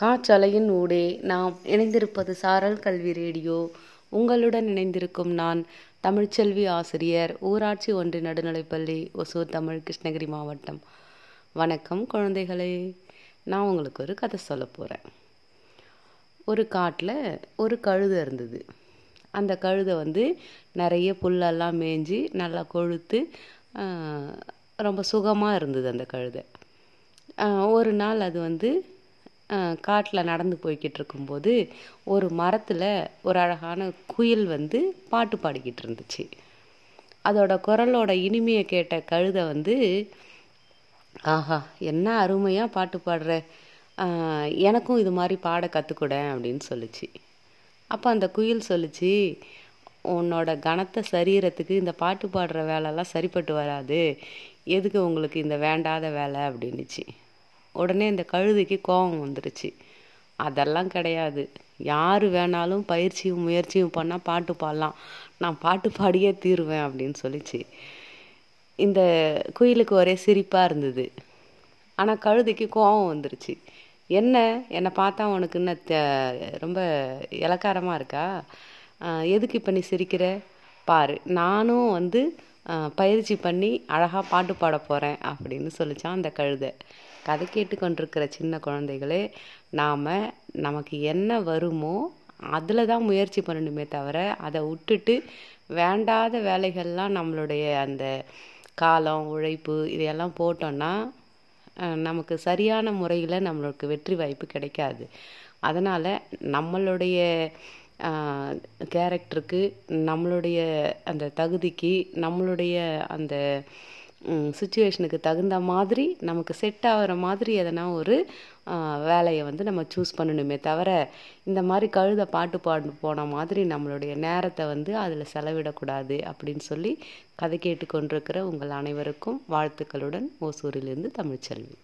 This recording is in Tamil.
காற்றலையின் ஊடே நாம் இணைந்திருப்பது சாரல் கல்வி ரேடியோ. உங்களுடன் இணைந்திருக்கும் நான் தமிழ்ச்செல்வி ஆசிரியர் ஊராட்சி ஒன்று நடுநிலைப்பள்ளி ஒசூர் தமிழ் கிருஷ்ணகிரி மாவட்டம். வணக்கம் குழந்தைகளே. நான் உங்களுக்கு ஒரு கதை சொல்ல போகிறேன் ஒரு காட்டில் ஒரு கழுதை இருந்தது. அந்த கழுதை வந்து நிறைய புல்லெல்லாம் மேய்ஞ்சி நல்லா கொழுத்து ரொம்ப சுகமாக இருந்தது அந்த கழுதை. ஒரு நாள் அது வந்து காட்டில் நடந்து போய்கிட்டு இருக்கும்போது ஒரு மரத்தில் ஒரு அழகான குயில் வந்து பாட்டு பாடிக்கிட்டு இருந்துச்சு அதோட குரலோட இனிமையை கேட்ட கழுதை வந்து ஆஹா என்ன அருமையாக பாட்டு பாடுற. எனக்கும் இது மாதிரி பாட கற்றுக்கூட அப்படின்னு சொல்லிச்சு. அப்போ அந்த குயில் சொல்லுச்சு உன்னோட கனத்த சரீரத்துக்கு இந்த பாட்டு பாடுற வேலைலாம் சரிப்பட்டு வராது. எதுக்கு உங்களுக்கு இந்த வேண்டாத வேலை? அப்படின்னுச்சு. உடனே இந்த கழுதைக்கு கோபம் வந்துருச்சு. அதெல்லாம் கிடையாது. யார் வேணாலும் பயிற்சியும் முயற்சியும் பண்ணால் பாட்டு பாடலாம். நான் பாட்டு பாடியே தீருவேன் அப்படின்னு சொல்லிச்சு. இந்த குயிலுக்கு ஒரே சிரிப்பாக இருந்தது. ஆனால் கழுதைக்கு கோபம் வந்துருச்சு. என்ன? என்னை பார்த்தா உனக்கு என்ன ரொம்ப இலக்காரமாக இருக்கா? எதுக்கு இப்போ நீ சிரிக்கிற? பாரு நானும் வந்து பயிற்சி பண்ணி அழகாக பாட்டு பாட போகிறேன் அப்படின்னு சொல்லிச்சான் அந்த கழுதை. கதை கேட்டுக்கொண்டிருக்கிற சின்ன குழந்தைகளே நாம் நமக்கு என்ன வருமோ அதில் தான் முயற்சி பண்ணணுமே தவிர அதை விட்டுட்டு வேண்டாத வேலைகள்லாம் நம்மளுடைய அந்த காலம் உழைப்பு இதையெல்லாம் போட்டோன்னா நமக்கு சரியான முறையில் நம்மளுக்கு வெற்றி வாய்ப்பு கிடைக்காது. அதனால் நம்மளுடைய கேரக்டருக்கு நம்மளுடைய அந்த தகுதிக்கு நம்மளுடைய அந்த சுச்சுவேஷனுக்கு தகுந்த மாதிரி நமக்கு செட் ஆகிற மாதிரி எதனா ஒரு வேலையை வந்து நம்ம சூஸ் பண்ணணுமே தவிர இந்த மாதிரி கழுத பாட்டு பாடு போன மாதிரி நம்மளுடைய நேரத்தை வந்து அதில் செலவிடக்கூடாது அப்படின்னு சொல்லி கதை கேட்டு கொண்டிருக்கிற உங்கள் அனைவருக்கும் வாழ்த்துக்களுடன் ஓசூரிலிருந்து தமிழ்ச்செல்வி.